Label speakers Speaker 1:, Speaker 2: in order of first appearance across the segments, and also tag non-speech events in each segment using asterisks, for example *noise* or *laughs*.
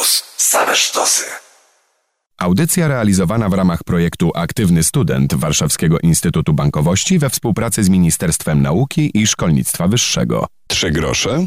Speaker 1: Campus. Same sztosy.
Speaker 2: Audycja realizowana w ramach projektu Aktywny Student Warszawskiego Instytutu Bankowości we współpracy z Ministerstwem Nauki i Szkolnictwa Wyższego.
Speaker 1: Trzy grosze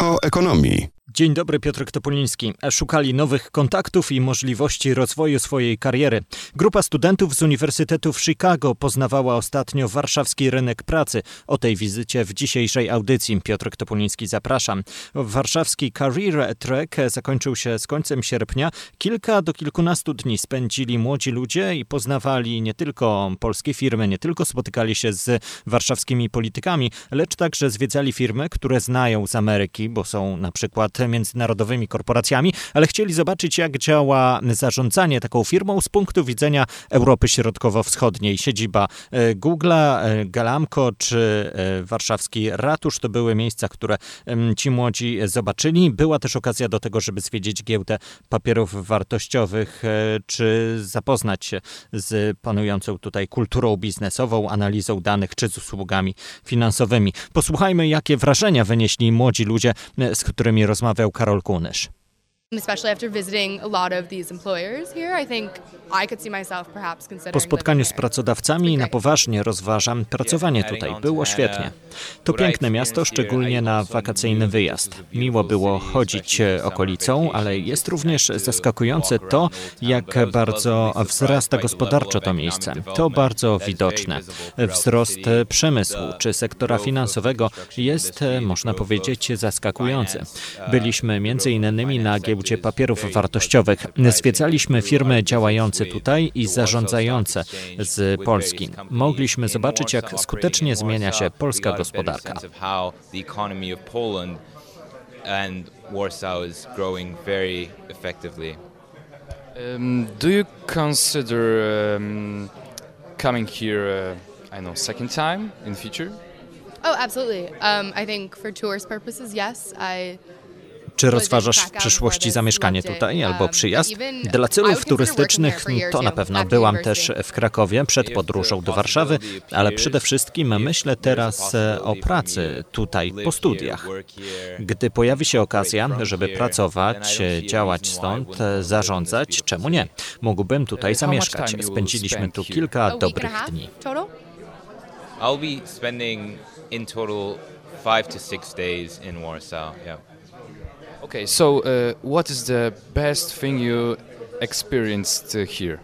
Speaker 1: o ekonomii.
Speaker 3: Dzień dobry, Piotr Topoliński. Szukali nowych kontaktów i możliwości rozwoju swojej kariery. Grupa studentów z Uniwersytetu w Chicago poznawała ostatnio warszawski rynek pracy. O tej wizycie w dzisiejszej audycji Piotr Topoliński zapraszam. Warszawski Career Trek zakończył się z końcem sierpnia. Kilka do kilkunastu dni spędzili młodzi ludzie i poznawali nie tylko polskie firmy, nie tylko spotykali się z warszawskimi politykami, lecz także zwiedzali firmy, które znają z Ameryki, bo są na przykład międzynarodowymi korporacjami, ale chcieli zobaczyć, jak działa zarządzanie taką firmą z punktu widzenia Europy Środkowo-Wschodniej. Siedziba e, Google'a, e, Galamco czy e, warszawski ratusz to były miejsca, które ci młodzi zobaczyli. Była też okazja do tego, żeby zwiedzić giełdę papierów wartościowych, czy zapoznać się z panującą tutaj kulturą biznesową, analizą danych, czy z usługami finansowymi. Posłuchajmy, jakie wrażenia wynieśli młodzi ludzie, z którymi rozmawialiśmy rozmawiał Karol Kunysz. Po spotkaniu z pracodawcami na poważnie rozważam pracowanie tutaj. Było świetnie. To piękne miasto, szczególnie na wakacyjny wyjazd. Miło było chodzić okolicą, ale jest również zaskakujące to, jak bardzo wzrasta gospodarczo to miejsce. To bardzo widoczne. Wzrost przemysłu czy sektora finansowego jest, można powiedzieć, zaskakujący. Byliśmy między innymi na giełdzie papierów wartościowych. Zwiedzaliśmy firmy działające tutaj i zarządzające z Polski. Mogliśmy zobaczyć, jak skutecznie zmienia się polska gospodarka. And Warsaw is growing very effectively.
Speaker 4: Um, do you consider um, coming here, uh, I know, second time in future?
Speaker 5: Oh, absolutely. Um, I think for tourist purposes, yes. I
Speaker 3: czy rozważasz w przyszłości zamieszkanie tutaj albo przyjazd? Dla celów turystycznych to na pewno. Byłam też w Krakowie przed podróżą do Warszawy, ale przede wszystkim myślę teraz e, o pracy tutaj po studiach. Gdy pojawi się okazja, żeby pracować, działać stąd, e, zarządzać, czemu nie? Mógłbym tutaj zamieszkać. Spędziliśmy tu kilka dobrych dni. I'll be spending in total five to six days in Warsaw. Yeah.
Speaker 4: Okay, so uh, what is the best thing you experienced uh, here?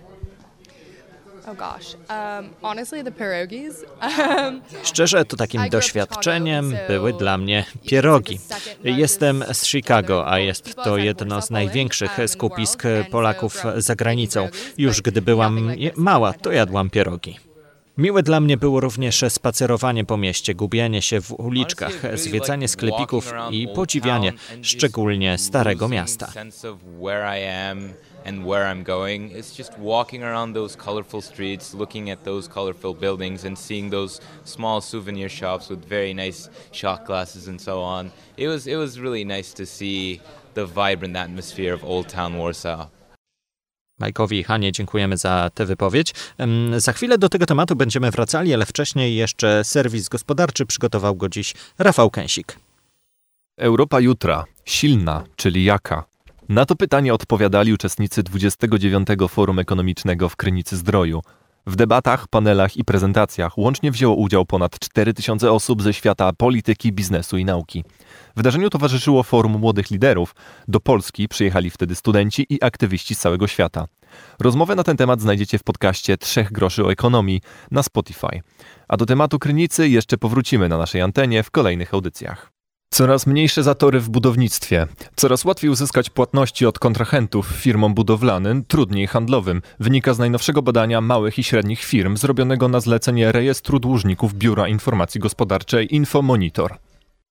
Speaker 5: Oh gosh, um, honestly, the pierogies.
Speaker 3: Um, *laughs* Szczerze, to takim doświadczeniem były dla mnie pierogi. Jestem z Chicago, a jest to jedno z największych skupisk Polaków za granicą. Już gdy byłam mała, to jadłam pierogi. Miłe dla mnie było również spacerowanie po mieście, gubienie się w uliczkach, zwiedzanie sklepików i podziwianie szczególnie Starego Miasta. and where I'm going. It's just walking around those colorful streets, looking at those colorful buildings, and seeing those small souvenir shops with very nice shot glasses and so on. It was it was really nice to see the vibrant atmosphere of Old Town Warsaw. Majkowi i Hanie dziękujemy za tę wypowiedź. Za chwilę do tego tematu będziemy wracali, ale wcześniej jeszcze serwis gospodarczy przygotował go dziś Rafał Kęsik.
Speaker 6: Europa jutra, silna, czyli jaka? Na to pytanie odpowiadali uczestnicy 29. Forum Ekonomicznego w Krynicy Zdroju. W debatach, panelach i prezentacjach łącznie wzięło udział ponad 4000 osób ze świata polityki, biznesu i nauki. Wydarzeniu towarzyszyło Forum Młodych Liderów. Do Polski przyjechali wtedy studenci i aktywiści z całego świata. Rozmowę na ten temat znajdziecie w podcaście Trzech groszy o ekonomii na Spotify. A do tematu Krynicy jeszcze powrócimy na naszej antenie w kolejnych audycjach. Coraz mniejsze zatory w budownictwie. Coraz łatwiej uzyskać płatności od kontrahentów firmom budowlanym, trudniej handlowym. Wynika z najnowszego badania małych i średnich firm zrobionego na zlecenie Rejestru Dłużników Biura Informacji Gospodarczej Infomonitor.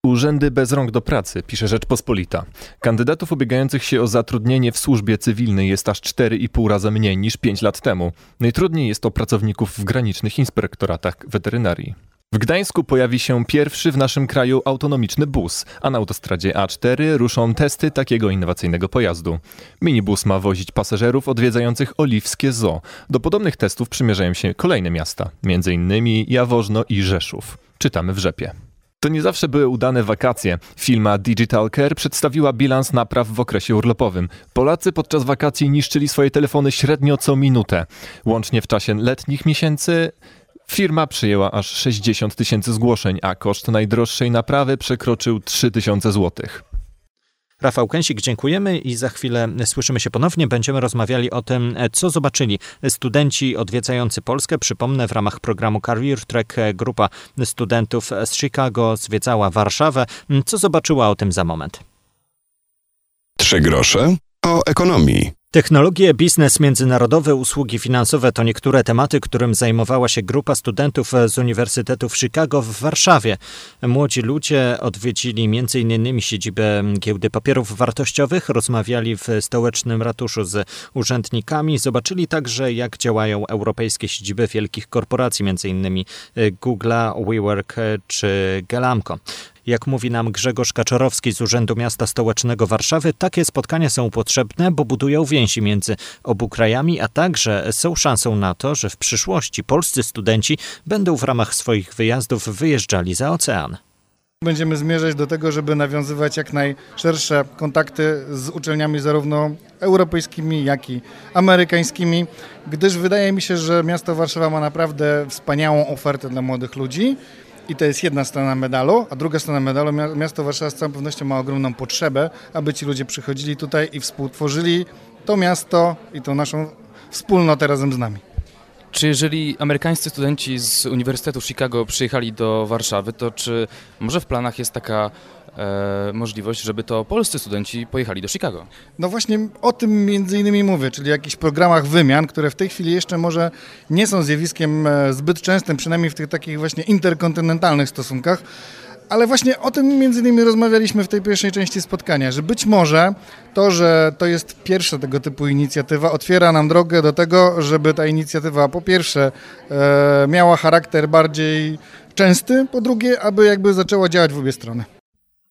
Speaker 6: Urzędy bez rąk do pracy, pisze Rzeczpospolita. Kandydatów ubiegających się o zatrudnienie w służbie cywilnej jest aż 4,5 razy mniej niż 5 lat temu. Najtrudniej jest to pracowników w granicznych inspektoratach weterynarii. W Gdańsku pojawi się pierwszy w naszym kraju autonomiczny bus, a na autostradzie A4 ruszą testy takiego innowacyjnego pojazdu. Minibus ma wozić pasażerów odwiedzających Oliwskie Zoo. Do podobnych testów przymierzają się kolejne miasta, m.in. Jaworzno i Rzeszów. Czytamy w Rzepie. To nie zawsze były udane wakacje. Firma Digital Care przedstawiła bilans napraw w okresie urlopowym. Polacy podczas wakacji niszczyli swoje telefony średnio co minutę. Łącznie w czasie letnich miesięcy Firma przyjęła aż 60 tysięcy zgłoszeń, a koszt najdroższej naprawy przekroczył 3 tysiące złotych.
Speaker 3: Rafał Kęsik, dziękujemy i za chwilę słyszymy się ponownie. Będziemy rozmawiali o tym, co zobaczyli studenci odwiedzający Polskę. Przypomnę, w ramach programu Career Track grupa studentów z Chicago zwiedzała Warszawę. Co zobaczyła o tym za moment?
Speaker 1: Trzy grosze o ekonomii.
Speaker 3: Technologie, biznes międzynarodowe, usługi finansowe to niektóre tematy, którym zajmowała się grupa studentów z Uniwersytetu w Chicago w Warszawie. Młodzi ludzie odwiedzili m.in. siedzibę Giełdy Papierów Wartościowych, rozmawiali w stołecznym ratuszu z urzędnikami, zobaczyli także jak działają europejskie siedziby wielkich korporacji, m.in. Google'a, WeWork czy Gelamco. Jak mówi nam Grzegorz Kaczorowski z Urzędu Miasta Stołecznego Warszawy, takie spotkania są potrzebne, bo budują więzi między obu krajami, a także są szansą na to, że w przyszłości polscy studenci będą w ramach swoich wyjazdów wyjeżdżali za ocean.
Speaker 7: Będziemy zmierzać do tego, żeby nawiązywać jak najszersze kontakty z uczelniami zarówno europejskimi, jak i amerykańskimi, gdyż wydaje mi się, że miasto Warszawa ma naprawdę wspaniałą ofertę dla młodych ludzi. I to jest jedna strona medalu, a druga strona medalu, miasto Warszawa z całą pewnością ma ogromną potrzebę, aby ci ludzie przychodzili tutaj i współtworzyli to miasto i tą naszą wspólnotę razem z nami.
Speaker 4: Czy jeżeli amerykańscy studenci z Uniwersytetu Chicago przyjechali do Warszawy, to czy może w planach jest taka e, możliwość, żeby to polscy studenci pojechali do Chicago.
Speaker 7: No właśnie o tym między innymi mówię, czyli jakichś programach wymian, które w tej chwili jeszcze może nie są zjawiskiem e, zbyt częstym, przynajmniej w tych takich właśnie interkontynentalnych stosunkach, ale właśnie o tym między innymi rozmawialiśmy w tej pierwszej części spotkania, że być może to, że to jest pierwsza tego typu inicjatywa, otwiera nam drogę do tego, żeby ta inicjatywa po pierwsze e, miała charakter bardziej częsty, po drugie, aby jakby zaczęła działać w obie strony.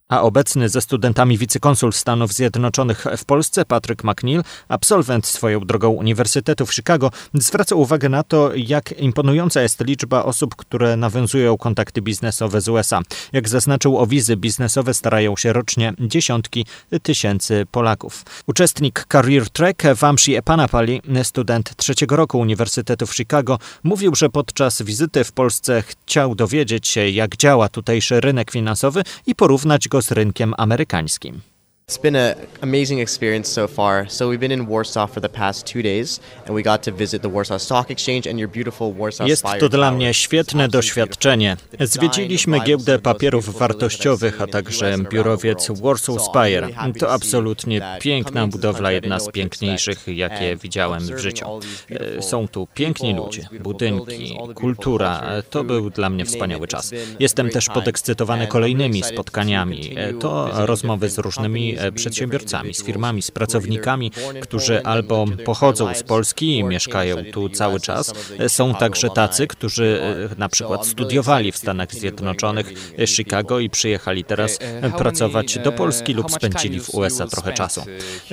Speaker 3: A obecny ze studentami wicekonsul Stanów Zjednoczonych w Polsce, Patrick McNeil, absolwent swoją drogą Uniwersytetu w Chicago, zwraca uwagę na to, jak imponująca jest liczba osób, które nawiązują kontakty biznesowe z USA. Jak zaznaczył, o wizy biznesowe starają się rocznie dziesiątki tysięcy Polaków. Uczestnik Career Track Vamshi Epanapali, student trzeciego roku Uniwersytetu w Chicago, mówił, że podczas wizyty w Polsce chciał dowiedzieć się, jak działa tutejszy rynek finansowy i porównać go z rynkiem amerykańskim.
Speaker 8: It's been an amazing experience so far. So we've been in Warsaw for the past two days, and we got to visit the Warsaw Stock Exchange and your beautiful Warsaw
Speaker 3: Jest to dla mnie świetne doświadczenie. Zwiedziliśmy giełdę papierów wartościowych, a także biurowiec Warsaw Spire. To absolutnie piękna budowla, jedna z piękniejszych, jakie widziałem w życiu. E, są tu piękni ludzie, budynki, kultura. To był dla mnie wspaniały czas. Jestem też podekscytowany kolejnymi spotkaniami. E, to rozmowy z różnymi E, przedsiębiorcami, z firmami, z pracownikami, którzy albo pochodzą z Polski i mieszkają tu cały czas. Są także tacy, którzy e, na przykład studiowali w Stanach Zjednoczonych, Chicago i przyjechali teraz pracować do Polski lub spędzili w USA trochę czasu.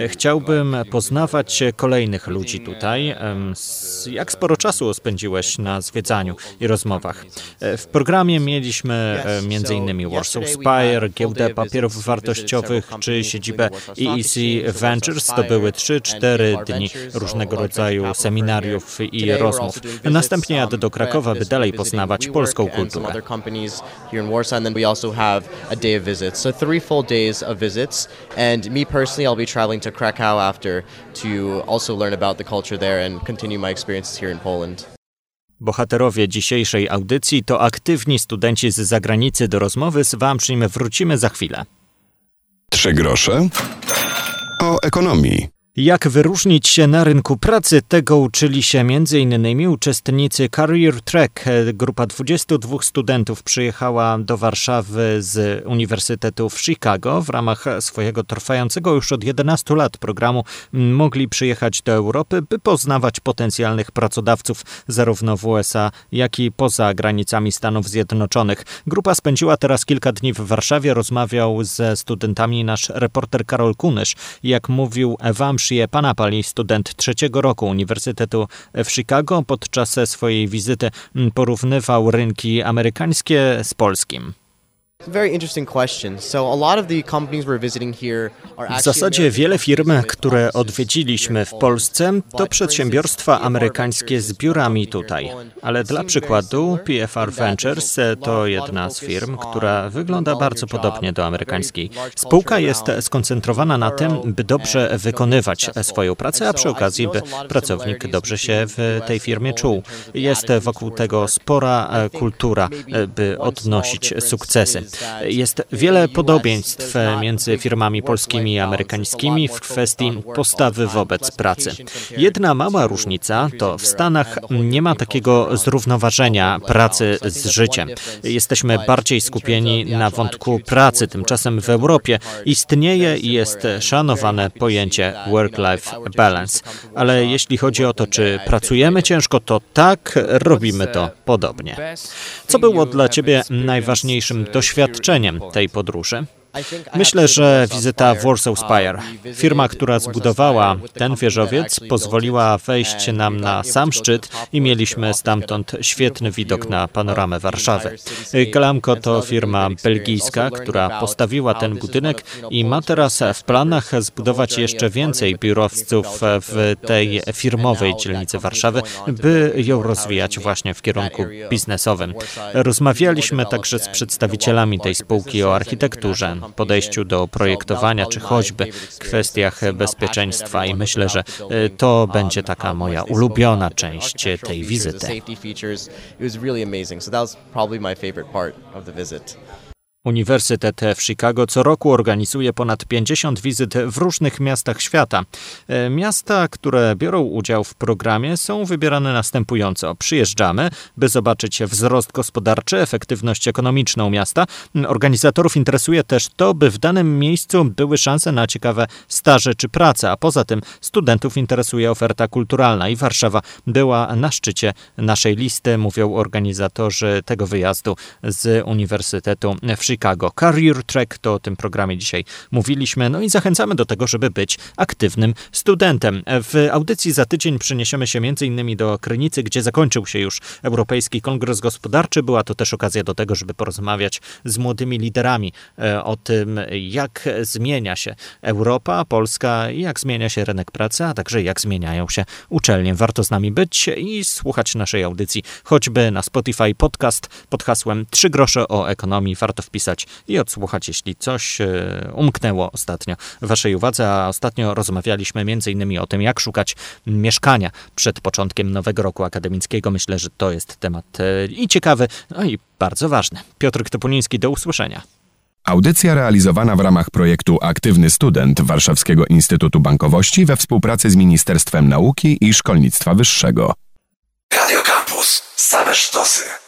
Speaker 3: Chciałbym poznawać kolejnych ludzi tutaj. Jak sporo czasu spędziłeś na zwiedzaniu i rozmowach? E, w programie mieliśmy m.in. Warsaw Spire, giełdę papierów wartościowych czy siedzibę EEC Ventures. To były 3-4 dni różnego rodzaju seminariów i rozmów. Następnie jadę do Krakowa, by dalej poznawać polską kulturę.
Speaker 8: And me personally, I'll be traveling to Krakow after to also learn about the culture there and continue my experiences here in Poland.
Speaker 3: Bohaterowie dzisiejszej audycji to aktywni studenci z zagranicy. Do rozmowy z Wam wrócimy za chwilę.
Speaker 1: Trzy grosze o ekonomii.
Speaker 3: Jak wyróżnić się na rynku pracy? Tego uczyli się m.in. uczestnicy Career Track. Grupa 22 studentów przyjechała do Warszawy z Uniwersytetu w Chicago. W ramach swojego trwającego już od 11 lat programu mogli przyjechać do Europy, by poznawać potencjalnych pracodawców zarówno w USA, jak i poza granicami Stanów Zjednoczonych. Grupa spędziła teraz kilka dni w Warszawie. Rozmawiał ze studentami nasz reporter Karol Kunysz. Jak mówił Wam Shie Panapali, student trzeciego roku Uniwersytetu w Chicago, podczas swojej wizyty porównywał rynki amerykańskie z polskim. W zasadzie wiele firm, które odwiedziliśmy w Polsce, to przedsiębiorstwa amerykańskie z biurami tutaj. Ale dla przykładu, PFR Ventures to jedna z firm, która wygląda bardzo podobnie do amerykańskiej. Spółka jest skoncentrowana na tym, by dobrze wykonywać swoją pracę, a przy okazji, by pracownik dobrze się w tej firmie czuł. Jest wokół tego spora kultura, by odnosić sukcesy. Jest wiele podobieństw między firmami polskimi i amerykańskimi w kwestii postawy wobec pracy. Jedna mała różnica to w Stanach nie ma takiego zrównoważenia pracy z życiem. Jesteśmy bardziej skupieni na wątku pracy, tymczasem w Europie istnieje i jest szanowane pojęcie work-life balance. Ale jeśli chodzi o to, czy pracujemy ciężko, to tak, robimy to podobnie. Co było dla Ciebie najważniejszym doświadczeniem tej podróży? Myślę, że wizyta Warsaw Spire, firma, która zbudowała ten wieżowiec, pozwoliła wejść nam na sam szczyt i mieliśmy stamtąd świetny widok na panoramę Warszawy. Glamco to firma belgijska, która postawiła ten budynek i ma teraz w planach zbudować jeszcze więcej biurowców w tej firmowej dzielnicy Warszawy, by ją rozwijać właśnie w kierunku biznesowym. Rozmawialiśmy także z przedstawicielami tej spółki o architekturze, podejściu do projektowania, czy choćby kwestiach bezpieczeństwa. I myślę, że e, to będzie taka moja ulubiona część tej wizyty. Uniwersytet w Chicago co roku organizuje ponad 50 wizyt w różnych miastach świata. E, miasta, które biorą udział w programie, są wybierane następująco. Przyjeżdżamy, by zobaczyć wzrost gospodarczy, efektywność ekonomiczną miasta. Organizatorów interesuje też to, by w danym miejscu były szanse na ciekawe staże czy pracę, a poza tym studentów interesuje oferta kulturalna i Warszawa była na szczycie naszej listy, mówią organizatorzy tego wyjazdu z Uniwersytetu w Chicago. Chicago. Career Track to o tym programie dzisiaj mówiliśmy. No i zachęcamy do tego, żeby być aktywnym studentem. W audycji za tydzień przeniesiemy się m.in. do Krynicy, gdzie zakończył się już Europejski Kongres Gospodarczy. Była to też okazja do tego, żeby porozmawiać z młodymi liderami e, o tym, jak zmienia się Europa, Polska jak zmienia się rynek pracy, a także jak zmieniają się uczelnie. Warto z nami być i słuchać naszej audycji, choćby na Spotify podcast pod hasłem 3 grosze o ekonomii. Warto wpisać napisać i odsłuchać, jeśli coś e, umknęło ostatnio waszej uwadze. A ostatnio rozmawialiśmy m.in. o tym, jak szukać mieszkania przed początkiem nowego roku akademickiego. Myślę, że to jest temat e, i ciekawy, no i bardzo ważny. Piotr Topuliński, do usłyszenia.
Speaker 2: Audycja realizowana w ramach projektu Aktywny Student Warszawskiego Instytutu Bankowości we współpracy z Ministerstwem Nauki i Szkolnictwa Wyższego.
Speaker 9: Radio Campus. Same sztosy.